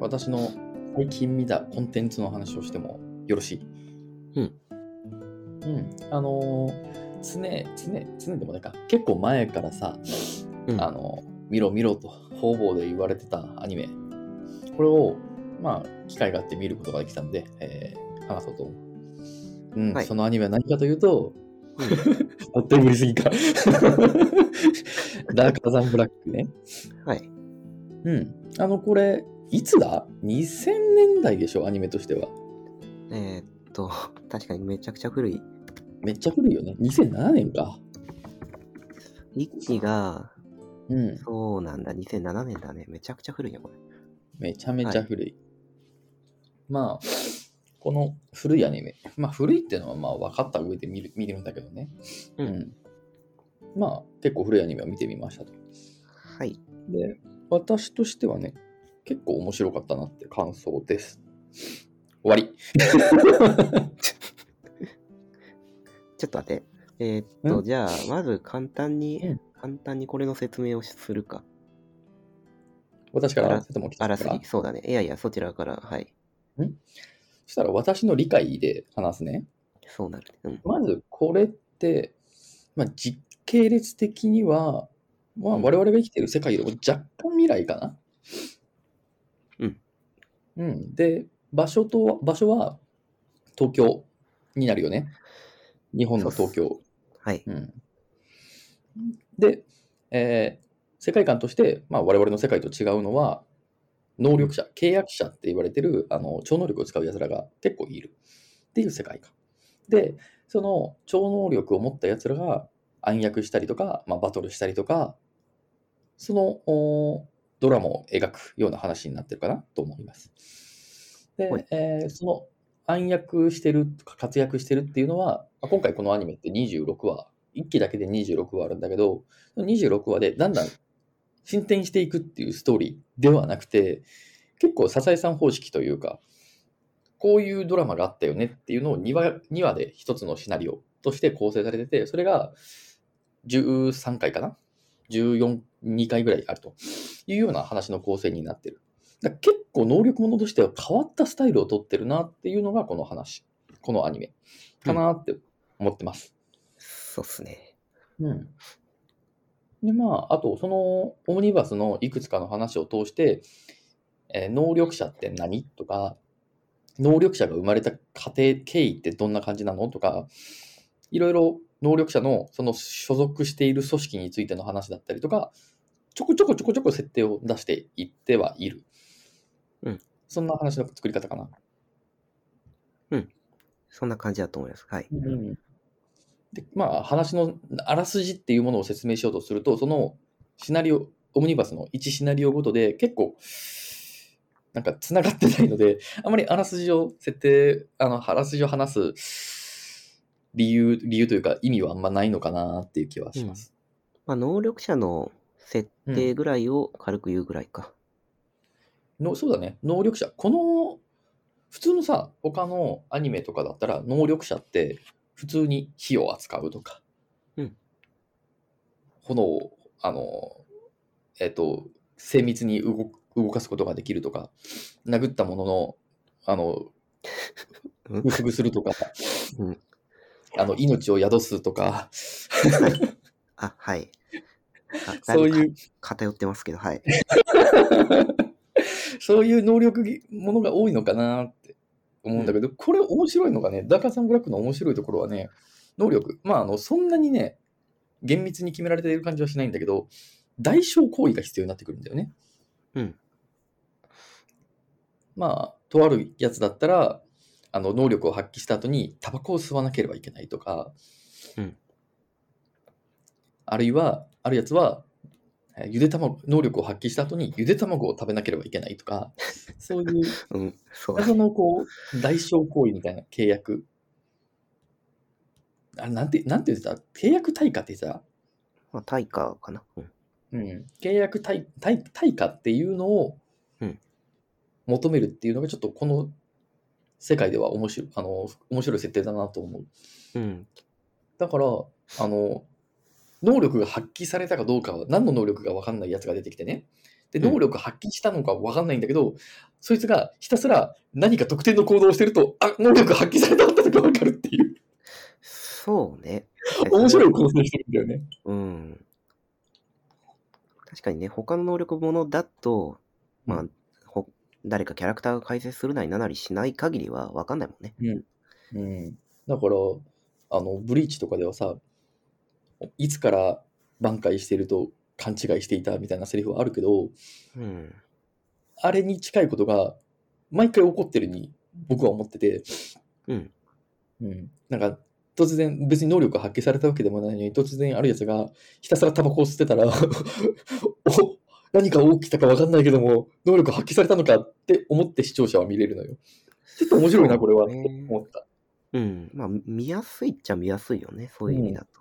私の最近見たコンテンツの話をしてもよろしい？うん。うん。あのー、常、常、常でもないか。結構前からさ、うんあの見ろ見ろと方々で言われてたアニメ。これを、まあ、機会があって見ることができたんで、えー話そうと思う。うん、はいそのアニメは何かというと、あっという間にすぎか。ダークアザンブラックね。はい。うん。あの、これ、いつだ ?2000 年代でしょ、アニメとしては。えーっと、確かにめちゃくちゃ古い。めっちゃ古いよね。2007年か。一期が、うん。そうなんだ、2007年だね。めちゃくちゃ古いね、これ。めちゃめちゃ古い。まあ、この古いアニメ。まあ、古いっていうのはまあ分かった上で見る見るんだけどね。うんまあ、結構古いアニメを見てみましたと。はい。で、私としてはね、結構面白かったなって感想です。終わり。ちょっと待って。えーっと、うん？じゃあ、まず簡単に、うん簡単にこれの説明をするか。私から、あらそれとも北から？あらすぎ。そうだね。いやいや、そちらから、はい。そしたら私の理解で話すね。そうなるね。うん。まずこれって、まあ、実系列的には、まあ、うん我々が生きている世界よりも若干未来かな？うん。うん。で、場所と、場所は東京になるよね。日本の東京。はい。うん。で、えー世界観として、まあ、我々の世界と違うのは、能力者、契約者って言われてるあの超能力を使う奴らが結構いるっていう世界観。で、その超能力を持った奴らが暗躍したりとか、まあ、バトルしたりとか、そのおドラマを描くような話になってるかなと思います。ではい、えーその暗躍してるとか活躍してるっていうのは、まあ今回このアニメって26話、1期だけで26話あるんだけど、その26話でだんだん進展していくっていうストーリーではなくて、結構サザエさん方式というか、こういうドラマがあったよねっていうのを2話 ,2 話で一つのシナリオとして構成されてて、それが13回かな ?14、2回ぐらいあるというような話の構成になってる。だ結構能力者としては変わったスタイルをとってるなっていうのがこの話、このアニメかなって思ってます。そうっすね。うん。で、まあ、あと、そのオムニバスのいくつかの話を通して、えー能力者って何とか、能力者が生まれた過程、経緯ってどんな感じなのとか、いろいろ能力者のその所属している組織についての話だったりとか、ちょこちょこちょこちょこ設定を出していってはいる。うん。そんな話の作り方かな。そんな感じだと思います。はい。うんで、まあ、話のあらすじっていうものを説明しようとすると、そのシナリオ、オムニバスの1シナリオごとで結構、なんか繋がってないので、あまりあらすじを設定、あの、あらすじを話す理由、理由というか意味はあんまないのかなっていう気はします。まあ、能力者の設定ぐらいを軽く言うぐらいか。のそうだね、能力者。この、普通のさ、他のアニメとかだったら、能力者って普通に火を扱うとか、うん。炎を、あの、えっ、と、精密に動く動かすことができるとか、殴ったものの、あの、うん。ぐすぐするとか、うん。あの、命を宿すとか、あ、はい。あ そうい。う、か偏ってますけど、はい。そういう能力ものが多いのかなって思うんだけど、これ面白いのがね、ダーカサンブラックの面白いところはね、能力、まあ、あの、そんなにね、厳密に決められている感じはしないんだけど、代償行為が必要になってくるんだよね。うん。まあ、とあるやつだったら、あの、能力を発揮した後に、タバコを吸わなければいけないとか、うんあるいは、あるやつは、えーゆで卵、能力を発揮した後にゆで卵を食べなければいけないとか、そういううん、そうのこう、代償行為みたいな契約。あれ、なんて、なんて言ってた？契約対価って言ってた？まあ、対価かな。うん。うん。契約対対対価っていうのをうん求めるっていうのがちょっとこの世界では面白い、あの、面白い設定だなと思う。うん。だから、あの、能力が発揮されたかどうかは、何の能力が分かんないやつが出てきてね。で、うん能力発揮したのか分かんないんだけど、そいつがひたすら何か特定の行動をしてると、あ、能力発揮されたとか分かるっていう、そうね。面白い構成してるんだよね。うん。確かにね、他の能力ものだと、まあ、うほ誰かキャラクターが解説するなりなんなりしない限りは分かんないもんね。うん。だから、あの、ブリーチとかではさ、いつから挽回してると勘違いしていたみたいなセリフはあるけど、うん。あれに近いことが毎回起こってるに僕は思ってて、うん。うん。なんか、突然、別に能力が発揮されたわけでもないのに、突然あるやつがひたすらタバコを吸ってたら、お何か起きたか分かんないけども、能力発揮されたのかって思って視聴者は見れるのよ。ちょっと面白いな、これは、ね思った。うん。まあ、見やすいっちゃ見やすいよね。そういう意味だと。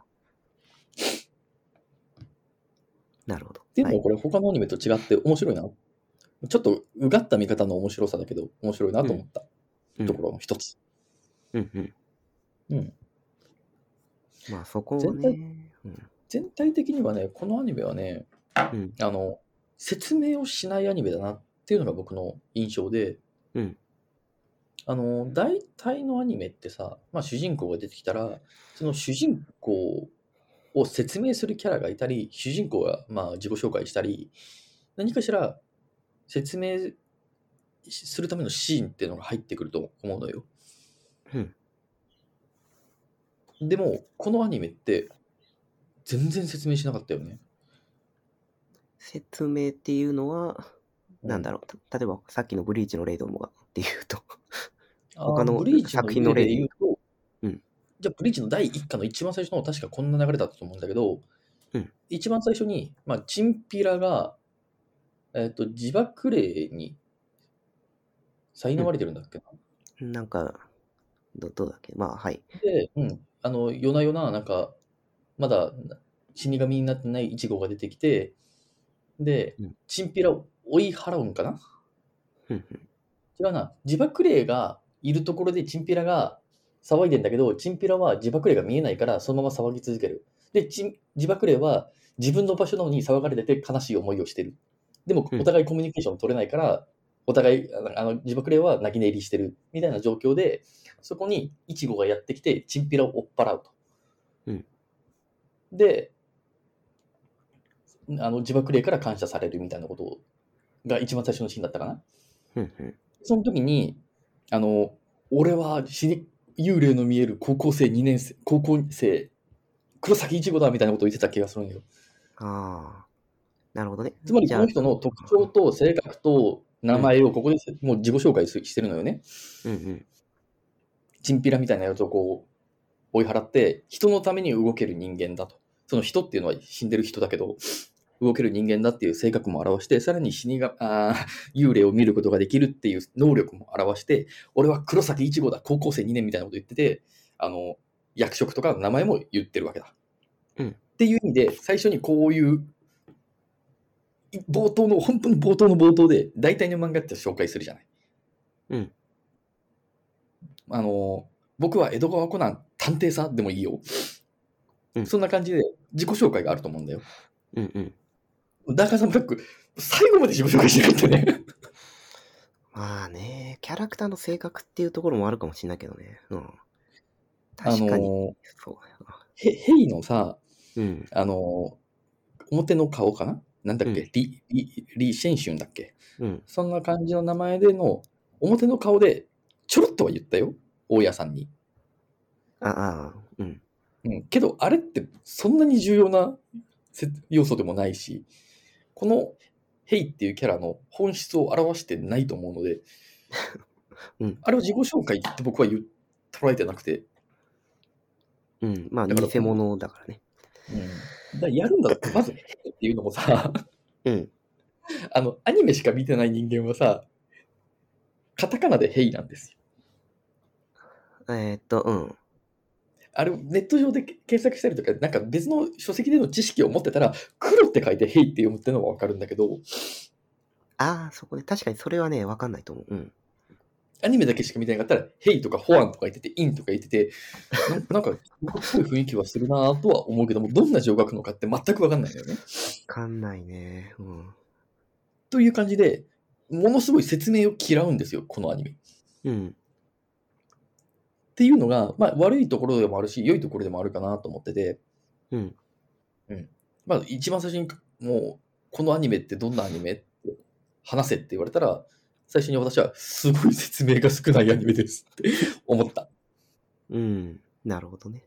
なるほど。はいでもこれ他のアニメと違って面白いな。ちょっとうがった見方の面白さだけど、面白いなと思ったうんところの一つ。うんうん。うん。まあ、そこを全体ね。うん。全体的にはね、このアニメはね、うん。あの、説明をしないアニメだなっていうのが僕の印象で、うんあの、大体のアニメってさ、まあ主人公が出てきたら、その主人公を説明するキャラがいたり、主人公がまあ自己紹介したり、何かしら説明するためのシーンっていうのが入ってくると思うのよ。うん。でも、このアニメって全然説明しなかったよね。説明っていうのは、なんだろう。た例えば、さっきのブリーチのレイドモがっていうと。他の作品の例でで言うじゃあブリーチの第1巻の一番最初の確かこんな流れだったと思うんだけど、うん。一番最初に、まあ、チンピラが、えっと自爆霊に苛まれてるんだっけな、なんか、どどうだっけ？まあ、はい。で、うん、あの夜な夜ななんかまだ死神になってないイチゴが出てきてで、うん。チンピラを追い払うんかな？うんうん。違うな、自爆霊がいるところでチンピラが騒いでんだけど、チンピラは自爆霊が見えないから、そのまま騒ぎ続ける。で、自爆霊は自分の場所なのに騒がれてて悲しい思いをしてる。でも、うんお互いコミュニケーション取れないから、お互い、あの自爆霊は泣き寝入りしてるみたいな状況で、そこにイチゴがやってきて、チンピラを追っ払うと。うんで、あの自爆霊から感謝されるみたいなことが一番最初のシーンだったかな。うんうんその時に、あの、俺は死に幽霊の見える高校生2年生、高校生、黒崎一護だみたいなことを言ってた気がするんよ。ああ。なるほどね。つまりこの人の特徴と性格と名前をここでもう自己紹介すしてるのよね。うんうん。チンピラみたいなやつをこう追い払って、人のために動ける人間だと。その人っていうのは死んでる人だけど、動ける人間だっていう性格も表して、さらに死神あー 幽霊を見ることができるっていう能力も表して、俺は黒崎一護だ、高校生2年みたいなこと言ってて、あの、役職とか名前も言ってるわけだ。うんっていう意味で、最初にこういう、い冒頭の、本当に冒頭の冒頭で、大体の漫画って紹介するじゃない。うん。あの、僕は江戸川コナン探偵さでもいいよ。うんそんな感じで自己紹介があると思うんだよ。うんうん。ダーカさんブラック、最後まで自己紹介しなかったね。まあね、キャラクターの性格っていうところもあるかもしれないけどね。うん。あ確かに。の、そう。ヘヘイのさ、うん。あの、表の顔かな？なんだっけ、うんリ、リ、リ・シェンシュンだっけ？うん。そんな感じの名前での、表の顔で、ちょろっとは言ったよ。大家さんに。ああ、うん。うん。けど、あれってそんなに重要なせ要素でもないし、このヘイっていうキャラの本質を表してないと思うので、うんあれを自己紹介って僕は言う捉えてなくて、うん。まあ、偽物だからね。うんだやるんだったら、まず、ヘイっていうのもさ、うん。あの、アニメしか見てない人間はさ、カタカナでヘイなんですよ。えーっと、うん。あれ、ネット上で検索したりとか、なんか別の書籍での知識を持ってたら、黒って書いてヘイって読むっていうのはわかるんだけど、ああ、そこで、確かにそれはね、わかんないと思う。うん。アニメだけしか見てなかったら、ヘイとかフォアンとか言ってて、インとか言ってて、な なんか、すごい雰囲気はするなとは思うけども、どんな字を書くのかって全くわかんないんだよね。わかんないね。うん。という感じで、ものすごい説明を嫌うんですよ、このアニメ。っうん。ていうのが、まあ、悪いところでもあるし、良いところでもあるかなと思ってて、うん。まあ、一番最初に、もう、このアニメってどんなアニメって話せって言われたら、最初に私は、すごい説明が少ないアニメですって 思った。うん。なるほどね。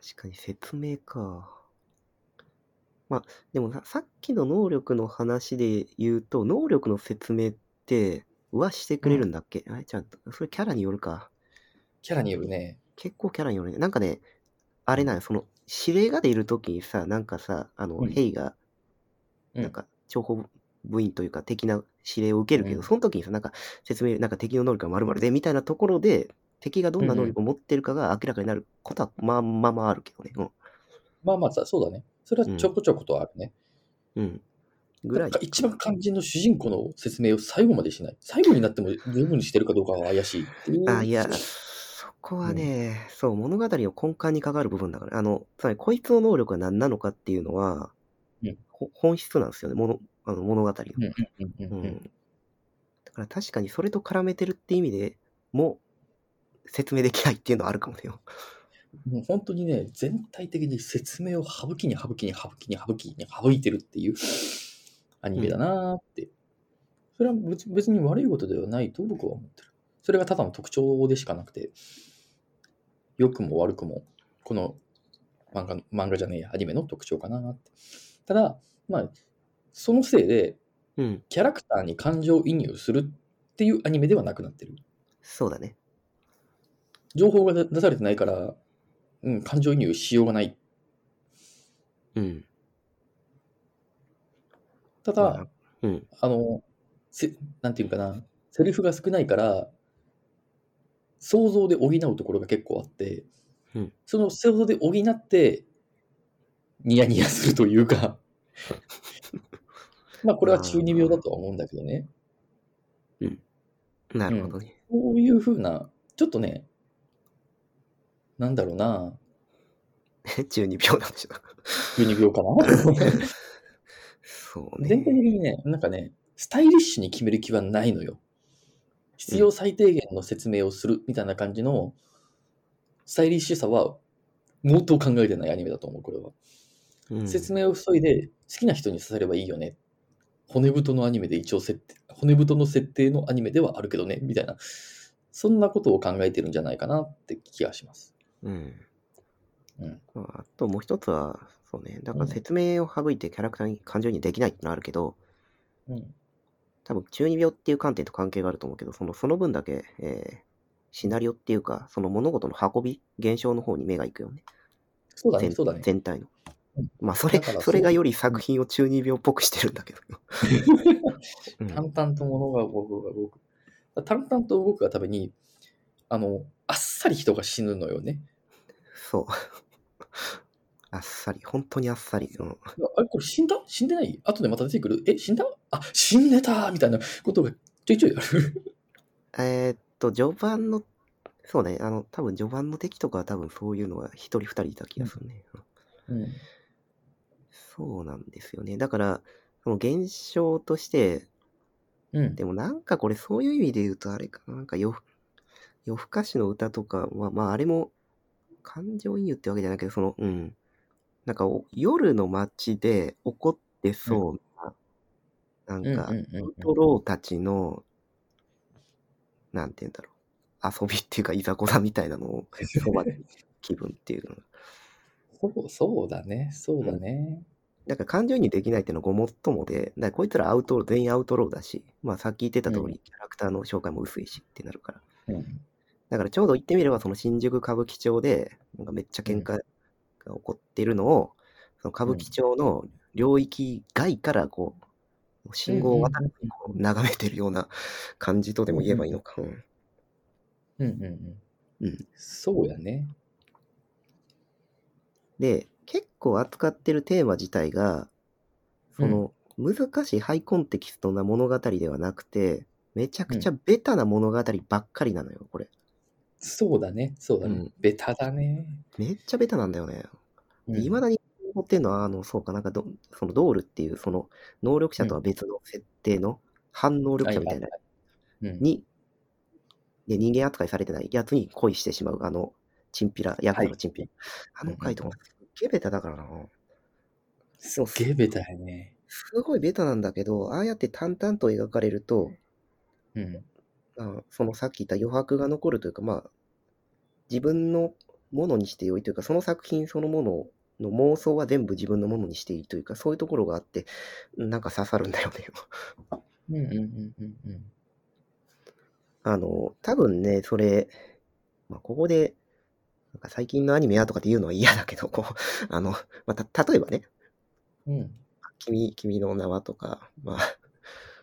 確かに説明か。まあ、でもささっきの能力の話で言うと、能力の説明って、はしてくれるんだっけ、あれちゃんと、それキャラによるか。キャラによるね。結構キャラによるね。なんかね、あれなその、指令が出るときにさ、なんかさ、あの、うんヘイが、うんなんか、情報部員というか、的な指令を受けるけど、うんその時にさ、なんか、説明、なんか敵の能力が〇〇で、みたいなところで、敵がどんな能力を持ってるかが明らかになることは、まあまあまああるけどね。まあまあさ、そうだね。それはちょこちょことあるね。うん。うん。ぐらいなんか。一番肝心の主人公の説明を最後までしない。最後になっても十分にしてるかどうかは怪しいっていう。あ、いや、そこはね、そう、物語の根幹に関わる部分だから、あの、つまり、こいつの能力が何なのかっていうのは、うんほ本質なんですよね、物あの物語の。うんうんだから確かにそれと絡めてるって意味でも説明できないっていうのはあるかもね。もう本当にね、全体的に説明を省きに省きに省きに省きに省いてるっていう アニメだなーって。それは別別に悪いことではないと僕は思ってる。それがただの特徴でしかなくて、良くも悪くも、この漫画漫画じゃねえや、アニメの特徴かなって。ただ、まあ、そのせいで、うん、キャラクターに感情移入するっていうアニメではなくなってる。そうだね。情報が出されてないから、うん、感情移入しようがない。うん。ただ、まあうん。あの、せなんていうかな、セリフが少ないから、想像で補うところが結構あって、うんその想像で補って、ニヤニヤするというか、まあこれは中二病だとは思うんだけどね。なるほどね。こういうふうな、ちょっとね、なんだろうな、中二病なんでしょ。中二病かな？そうね。全体的にね、なんかね、スタイリッシュに決める気はないのよ。必要最低限の説明をするみたいな感じの、スタイリッシュさは、毛頭考えてないアニメだと思う、これは。うん説明を急いで、好きな人に刺さればいいよね。骨太のアニメで一応設定、骨太の設定のアニメではあるけどね、みたいな。そんなことを考えてるんじゃないかなって気がします。うん。うんまああともう一つは、そうね。だからうん説明を省いてキャラクターに感情にできないってのはあるけど、うん。多分中二病っていう観点と関係があると思うけど、そのその分だけ、えーシナリオっていうか、その物事の運び、現象の方に目が行くよね。そうだね、全そうだね。全体のうん。まあ、それそうそれがより作品を中二病っぽくしてるんだけど。うん淡々と物が動くが動く。淡々と動くがために、あの、あっさり人が死ぬのよね。そう。あっさり、本当にあっさり。うん、あれ、これ死んだ？死んでない？後でまた出てくる？え、死んだ？あ、死んでたみたいなことがちょいちょいある。えーっと、序盤の、そうね、あの、多分序盤の敵とかは多分そういうのが一人二人いた気がするね。うんうん。そうなんですよね。だから、その現象として、うん。でもなんかこれそういう意味で言うとあれかな、なんか夜夜更かしの歌とかは、まああれも感情移入ってわけじゃないけど、その、うん。なんかお夜の街で起こってそうな、なんか、うんうんうんうんトローたちの、なんて言うんだろう。遊びっていうか、いざこざみたいなのを、そばで気分っていうの。そうそうだね、そうだね。だから感情移入できないっていうのがごもっともで、だこいつらアウトロー、全員アウトローだし、まあさっき言ってた通り、うんキャラクターの紹介も薄いしってなるから。うん。だからちょうど言ってみれば、その新宿歌舞伎町で、なんかめっちゃ喧嘩が起こってるのを、その歌舞伎町の領域外からこう、信号を渡ってこう眺めてるような感じとでも言えばいいのか。うんうんうんうん。うんそうやね。で、結構扱ってるテーマ自体が、その、難しいハイコンテキストな物語ではなくて、めちゃくちゃベタな物語ばっかりなのよ、これ。そうだね。そうだね。うんベタだね。めっちゃベタなんだよね。うんいまだに持ってるのは、あの、そうかなんかど、そのドールっていう、その、能力者とは別の設定の反能力者みたいな、うんに、で、人間扱いされてないやつに恋してしまう、あの、チンピラ、ヤクザのチンピラ。あの回とか、すっげえベタだからな。すっげえベタやね。すごいベタなんだけど、ああやって淡々と描かれると、うん。あそのさっき言った余白が残るというか、まあ、自分のものにしてよいというか、その作品そのものの妄想は全部自分のものにしていいというか、そういうところがあって、なんか刺さるんだよね。うんうんうんうんうん。あの、多分ね、それ、まあ、ここで、なんか最近のアニメやとかって言うのは嫌だけど、こう、あの、まあ、た、例えばね、うん。君、君の名はとか、まあ、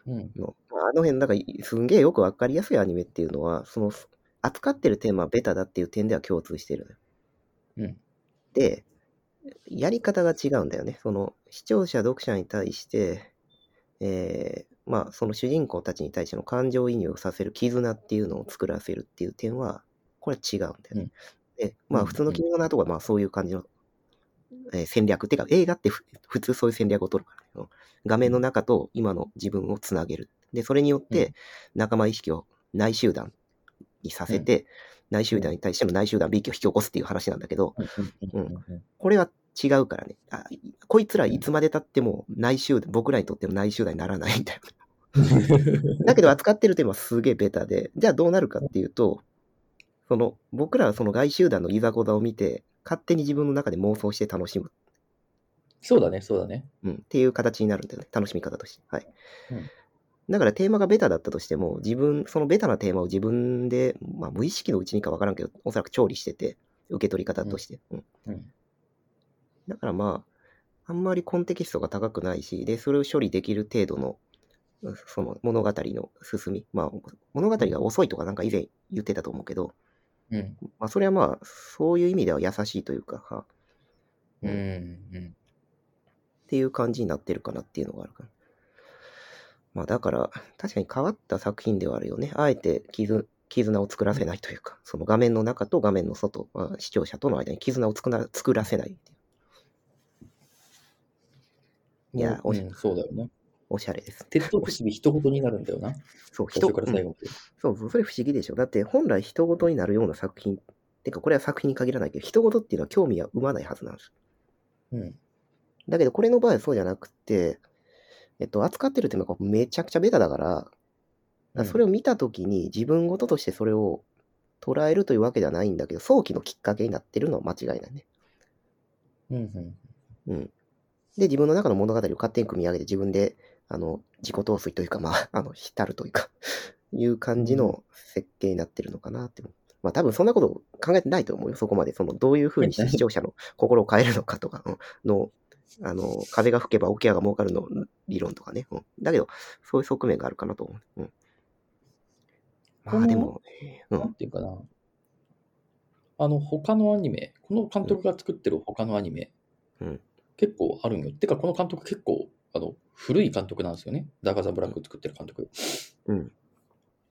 うん。の、まああの辺、なんか、すんげえよくわかりやすいアニメっていうのは、その、扱ってるテーマはベタだっていう点では共通してるのよ。うん。で、やり方が違うんだよね。その、視聴者、読者に対して、えーまあ、その主人公たちに対しての感情移入をさせる絆っていうのを作らせるっていう点は、これは違うんだよね。うんで、まあ、うん普通の君の名とか、まあ、そういう感じの、えー戦略。っていうか、映画ってふ普通そういう戦略を取るから、ね、画面の中と今の自分をつなげる。で、それによっうんて、仲間意識を内集団にさせて、内集団に対しての内集団 B 期を引き起こすっていう話なんだけど、うんこれは違うからね。あこいつらいつまで経っても内集団、僕らにとっての内集団にならないみたいな。だけど扱ってるテーマはすげえベタで、じゃあどうなるかっていうと、その僕らはその外集団のいざこざを見て、勝手に自分の中で妄想して楽しむ、そうだね、そうだね。うん、っていう形になるんだよね。楽しみ方として。はい。うんだからテーマがベタだったとしても、自分、そのベタなテーマを自分で、まあ無意識のうちにかわからんけど、おそらく調理してて、受け取り方として。うんうん。だからまあ、あんまりコンテキストが高くないし、で、それを処理できる程度の、うその物語の進み。まあ、物語が遅いとかなんか以前言ってたと思うけど、うん。まあ、それはまあ、そういう意味では優しいというか、はうん。うん。っていう感じになってるかなっていうのがあるかな。まあ、だから、確かに変わった作品ではあるよね。あえて絆絆を作らせないというか、その画面の中と画面の外、まあ視聴者との間に絆を作ら作らせないいやおしもううん、そうだよね。おしゃれです。鉄道不思議一言になるんだよな。そう、最初から最後まで。そうそう、それ不思議でしょ。だって本来人事になるような作品、てかこれは作品に限らないけど、人事っていうのは興味は生まないはずなんです。うん。だけどこれの場合はそうじゃなくて、えっと、扱ってるテーマがめちゃくちゃベタだから、それを見たときに自分事としてそれを捉えるというわけではないんだけど、早期のきっかけになってるのは間違いないね。うん。うん。うん。で、自分の中の物語を勝手に組み上げて自分で、あの、自己陶酔というか、まあ、あの、浸るというか、いう感じの設計になってるのかなって。まあ多分そんなこと考えてないと思うよ、そこまで。その、どういうふうにして視聴者の心を変えるのかとか、うんの、あの、風が吹けば桶屋が儲かるの理論とかね。うん。だけど、そういう側面があるかなと思う。うん。まあでも、うなんん。ていうかな。あの、他のアニメ、この監督が作ってる他のアニメ、うん結構あるんよ。てか、この監督結構、あの、古い監督なんですよね。ダーカザ・ブラック作ってる監督。うん。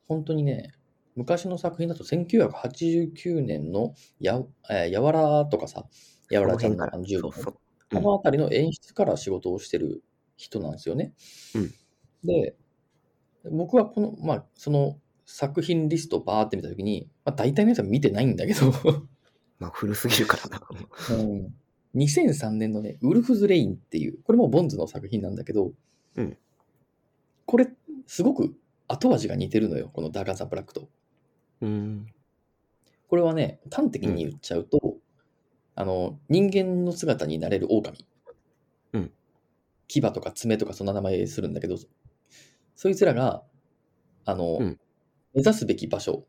本当にね、昔の作品だと1989年のや、えーやわらとかさ、やわらちゃんのあの銃のそうそう。うんあのあたりの演出から仕事をしてる人なんですよね。うんで、僕はこの、まあ、その作品リストをバーって見たときに、まあ、大体のやつは見てないんだけど、まあ古すぎるからな。うん2003年のね、ウルフズ・レインっていう、これもボンズの作品なんだけど、うんこれ、すごく後味が似てるのよ、このダーガザ・ブラックと。うん。これはね、端的に言っちゃうと、あの、人間の姿になれる狼。うん。牙とか爪とかそんな名前するんだけど、そいつらが、あの、うん。目指すべき場所、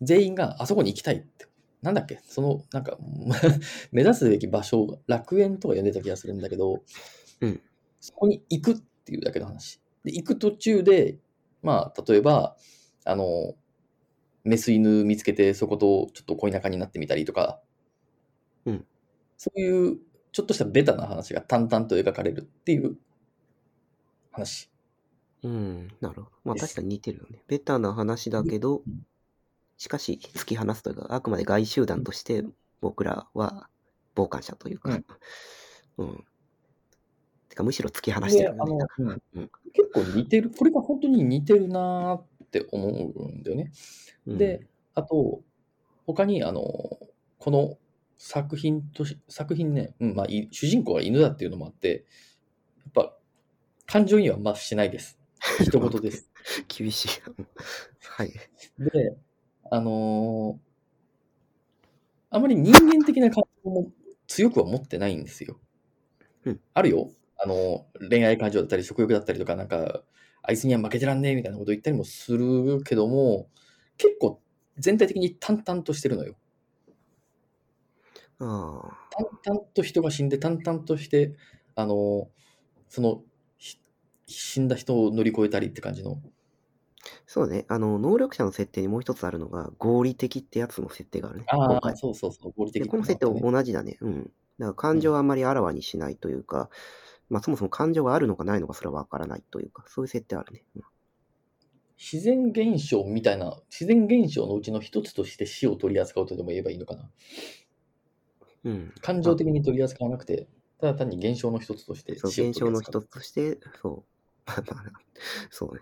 全員があそこに行きたいって。なんだっけ、その、なんか、目指すべき場所が楽園とか呼んでた気がするんだけど、うん。そこに行くっていうだけの話。で、行く途中で、まあ、例えば、あの、メス犬見つけて、そことちょっと恋仲になってみたりとか、うんそういう、ちょっとしたベタな話が淡々と描かれるっていう話。うん、なるほど。まあ確かに似てるよね。ベタな話だけどうん、しかし突き放すというか、あくまで外集団として僕らは傍観者というか、うん。てかむしろ突き放してるよね。うんうん結構似てる、これが本当に似てるなーって思うんだよね。うんで、あと、他に、あの、この作品とし、作品ね、うんまあ、い主人公が犬だっていうのもあって、やっぱ、感情にはまあしないです。一言です。厳しい。はい。で、あのーあまり人間的な感情も強くは持ってないんですよ。うんあるよ。あの恋愛感情だったり、食欲だったりとか、なんか、あいつには負けてらんねえみたいなこと言ったりもするけども、結構全体的に淡々としてるのよ。淡々と人が死んで、淡々として、あの、その、ひ死んだ人を乗り越えたりって感じの。そうね。あの、能力者の設定にもう一つあるのが、合理的ってやつの設定があるね。今ああ、回。そうそうそう、合理的でこの設定も同じだね。うん。だから感情はあんまりあらわにしないというか、まあそもそも感情があるのかないのかすらわからないというか、そういう設定あるね。うん自然現象みたいな、自然現象のうちの一つとして死を取り扱うとでも言えばいいのかな。うん。感情的に取り扱わなくて、ただ単に現象の一つとして現象の一つとして、そう。そうね。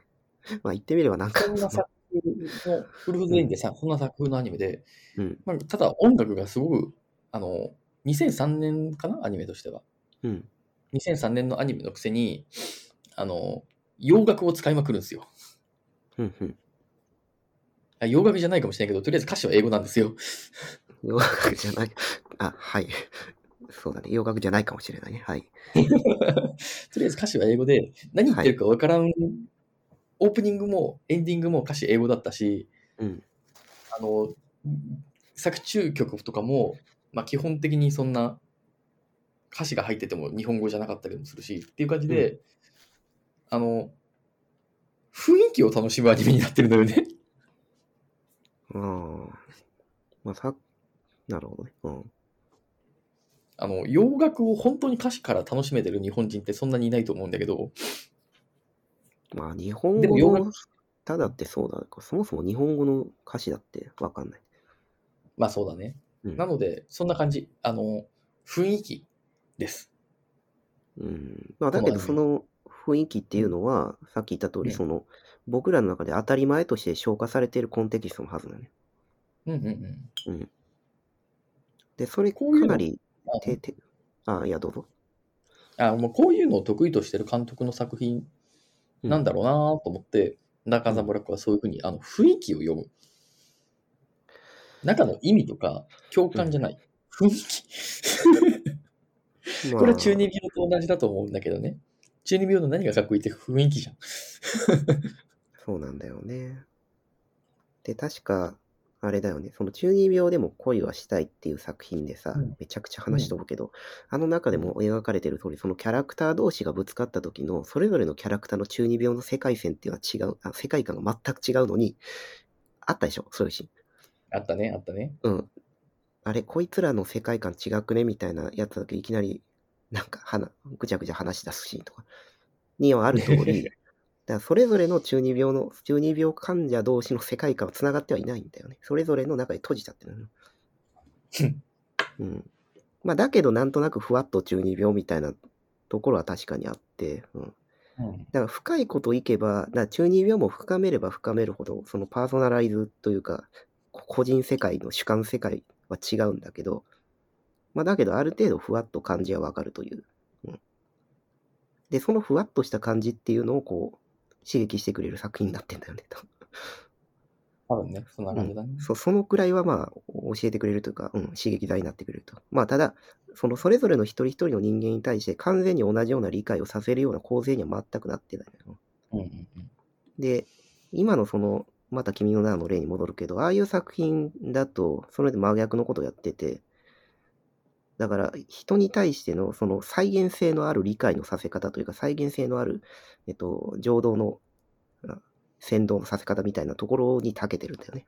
まあ言ってみればなんか、そんな作風の、フルフ全員でさ、そんな作風のアニメで、うん。まあ、ただ音楽がすごく、あの、2003年かな？アニメとしては。うん。2003年のアニメのくせに、あの、洋楽を使いまくるんですよ。うん。うん。あ洋楽じゃないかもしれないけど、とりあえず歌詞は英語なんですよ。洋楽じゃない。あ、はい。そうだね。洋楽じゃないかもしれないね。はい。とりあえず歌詞は英語で、何言ってるかわからん、オープニングもエンディングも歌詞英語だったし、うん。あの、作中曲とかも、まあ、基本的にそんな歌詞が入ってても日本語じゃなかったりもするしっていう感じで、あの、雰囲気を楽しむアニメになってるのよね。ああ。まあさ、なるほどね。うん。あの、洋楽を本当に歌詞から楽しめてる日本人ってそんなにいないと思うんだけど、まあ日本語でも洋の、ただってそうだ。そもそも日本語の歌詞だってわかんない。まあそうだね。うん。なので、そんな感じ。あの、雰囲気です。うん。まあだけどその雰囲気っていうのは、さっき言った通り、うんその、僕らの中で当たり前として消化されているコンテキストのはずだね。うんうんうん。で、それかこういうのなり、あてて、あ、いや、どうぞ。あもうこういうのを得意としてる監督の作品うんなんだろうなと思って、中澤ブラックはそういうふうにあの雰囲気を読む。中の意味とか共感じゃない。雰囲気。まあこれは中二病と同じだと思うんだけどね。中二病の何がかっこいいって雰囲気じゃん。そうなんだよね。で、確か、あれだよね、その中二病でも恋はしたいっていう作品でさ、うんめちゃくちゃ話飛ぶけど、あの中でも描かれてる通り、そのキャラクター同士がぶつかった時の、それぞれのキャラクターの中二病の世界線っていうのは違う、あ世界観が全く違うのに、あったでしょ、そういうシーン。あったね、あったね。うん。あれ、こいつらの世界観違くね？みたいなやつだけいきなり、なんか、はな、ぐちゃぐちゃ話し出すシーンとか、にはある通り、だからそれぞれの中二病の、中二病患者同士の世界観は繋がってはいないんだよね。それぞれの中で閉じちゃってるの。うん。まあ、だけどなんとなくふわっと中二病みたいなところは確かにあって、うん。うんだから深いこといけば、だ中二病も深めれば深めるほど、そのパーソナライズというか、こ個人世界の主観世界は違うんだけど、まあだけどある程度ふわっと感じはわかるという。うん。で、そのふわっとした感じっていうのをこう、刺激してくれる作品になってんだよね。多分多分ね、そんな感じだね。そそのくらいはまあ教えてくれるというか、うん、刺激剤になってくれると。まあただ、そのそれぞれの一人一人の人間に対して完全に同じような理解をさせるような構成には全くなってないのよ。うんうんうん。で、今のその、また君の名の例に戻るけど、ああいう作品だと、それで真逆のことをやってて、だから人に対してのその再現性のある理解のさせ方というか、再現性のある、えっと、情動のあ先導のさせ方みたいなところに長けてるんだよね。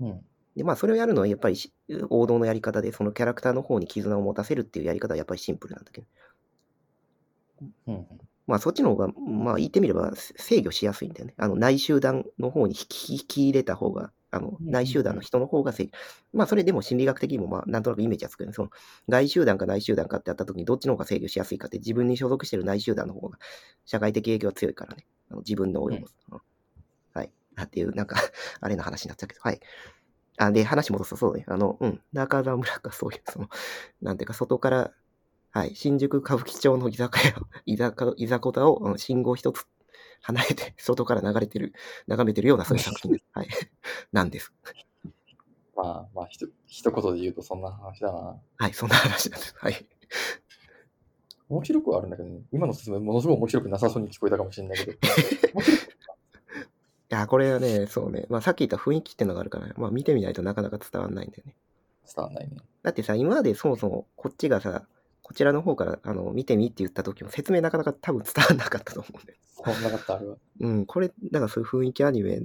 うん。で、まあ、それをやるのはやっぱりし王道のやり方で、そのキャラクターの方に絆を持たせるっていうやり方はやっぱりシンプルなんだけど。うん。まあ、そっちの方が、まあ、言ってみればせ制御しやすいんだよね。あの、内集団の方に引き入れた方が、あの、うん内集団の人の方が制御。まあ、それでも心理学的にも、まあ、なんとなくイメージはつくよね。その、外集団か内集団かってやった時に、どっちの方が制御しやすいかって、自分に所属してる内集団の方が、社会的影響が強いからね。あの自分の及ぼす。うんはい。あっていう、なんか、あれの話になっちゃうけど、はい。あ、で、話戻すと、そうね。あの、うん。中澤村がそういう、その、なんていうか、外から、はい。新宿歌舞伎町の居酒屋、居酒居酒屋をうん信号一つ離れて、外から流れてる、眺めてるようなそういう作品です。はい。なんです。まあ、まあ、ひと一言で言うとそんな話だな。はい。そんな話なんです。はい。面白くはあるんだけどね。今の説明ものすごい面白くなさそうに聞こえたかもしれないけど。いや、これはね、そうね。まあ、さっき言った雰囲気ってのがあるから、まあ、見てみないとなかなか伝わんないんだよね。伝わんないね。だってさ、今までそもそもこっちがさ、こちらの方からあの見てみって言った時も説明なかなか多分伝わんなかったと思うんだよ。そんなかった、あれは。うん、これ、だからそういう雰囲気アニメ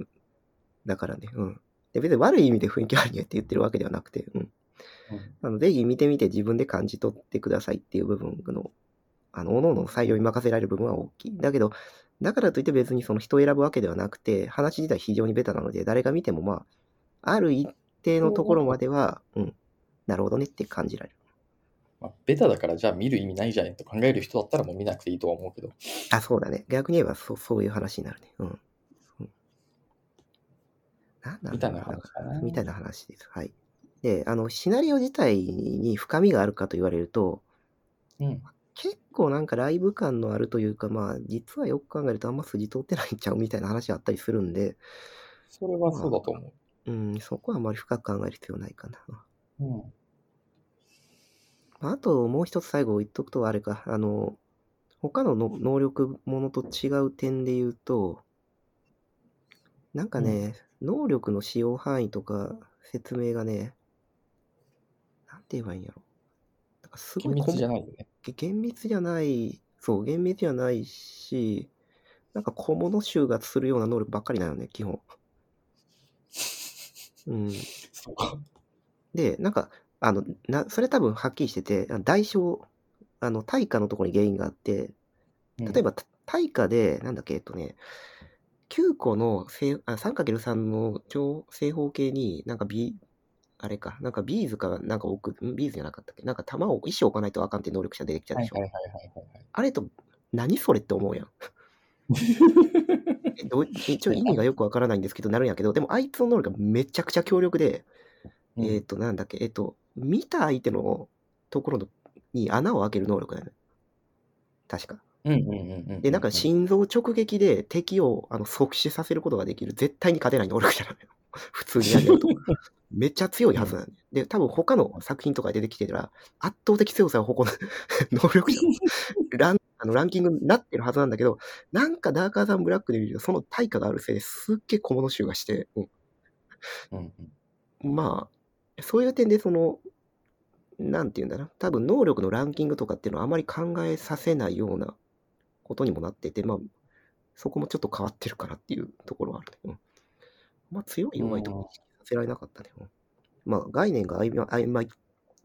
だからね。うん。で別に悪い意味で雰囲気アニメって言ってるわけではなくて、うん。うんあのぜひ見てみて自分で感じ取ってくださいっていう部分の、あの、各々の採用に任せられる部分は大きい。だけど、だからといって別にその人を選ぶわけではなくて、話自体非常にベタなので、誰が見てもまあ、ある一定のところまでは、うん、なるほどねって感じられる。まあ、ベタだからじゃあ見る意味ないじゃんと考える人だったらもう見なくていいとは思うけど。あ、そうだね。逆に言えばそうそういう話になるね。うん。うん、なんだろうみたいな話かな。みたいな話です。はい。で、あの、シナリオ自体に深みがあるかと言われると、うん。結構なんかライブ感のあるというか、まあ、実はよく考えるとあんま筋通ってないんちゃうみたいな話あったりするんで、それはそうだと思うん、そこはあまり深く考える必要ないかな。う。うん。あと、もう一つ最後言っとくとあれか、あの、他のの能力ものと違う点で言うと、なんかね、能力の使用範囲とか説明がね、なんて言えばいいんやろ。なんかすごい厳密じゃ細ないよね。厳密じゃない、そう、厳密じゃないし、なんか小物集がするような能力ばっかりなのね、基本。うん。そうか。で、なんか、あの、な、それ多分はっきりしてて、あ代償、あの、対価のところに原因があって、例えば、た対価で、なんだっけ、えっとね、9個の正あ 3×3 の長正方形に、なんかビあれか、なんかビーズかなんか置く、んビーズじゃなかったっけなんか弾を、石を置かないとあかんって能力者出てきちゃうでしょ。はいはいはいはいはいはい。あれと、何それって思うやん。えどう一応意味がよくわからないんですけど、なるんやけど、でもあいつの能力がめちゃくちゃ強力で、うんえっ、と、なんだっけ、えっ、と、見た相手のところのに穴を開ける能力だよね。確か。うんうんうんうん。で、なんか心臓直撃で敵をあの即死させることができる、絶対に勝てない能力者なのよ。普通にやると。めっちゃ強いはずなんで。で、多分他の作品とかで出てきてたら、圧倒的強さを誇る 能力者ランあのランキングになってるはずなんだけど、なんかダーカーザンブラックで見ると、その対価があるせいですっげえ小物集がして、うんうんうんまあ、そういう点で、その、なんていうんだな、多分能力のランキングとかっていうのはあまり考えさせないようなことにもなってて、まあ、そこもちょっと変わってるかなっていうところはあるね。うんまあ、強い弱いとか意識させられなかったね。うんまあ、概念が曖昧曖昧っ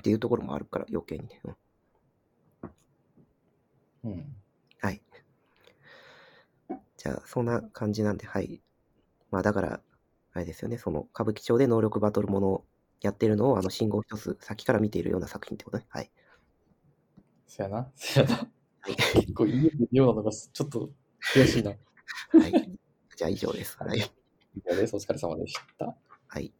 ていうところもあるから、余計にね。うんうん。はい。じゃあ、そんな感じなんで、はい。まあ、だから、あれですよね、その、歌舞伎町で能力バトルものをやってるのを、あの、信号一つ先から見ているような作品ってことね。はい。そやな。そやな。はい。結構いいようなのがちょっと悔しいな。はい、じゃあ、以上です。はい。以上です。お疲れ様でした。はい。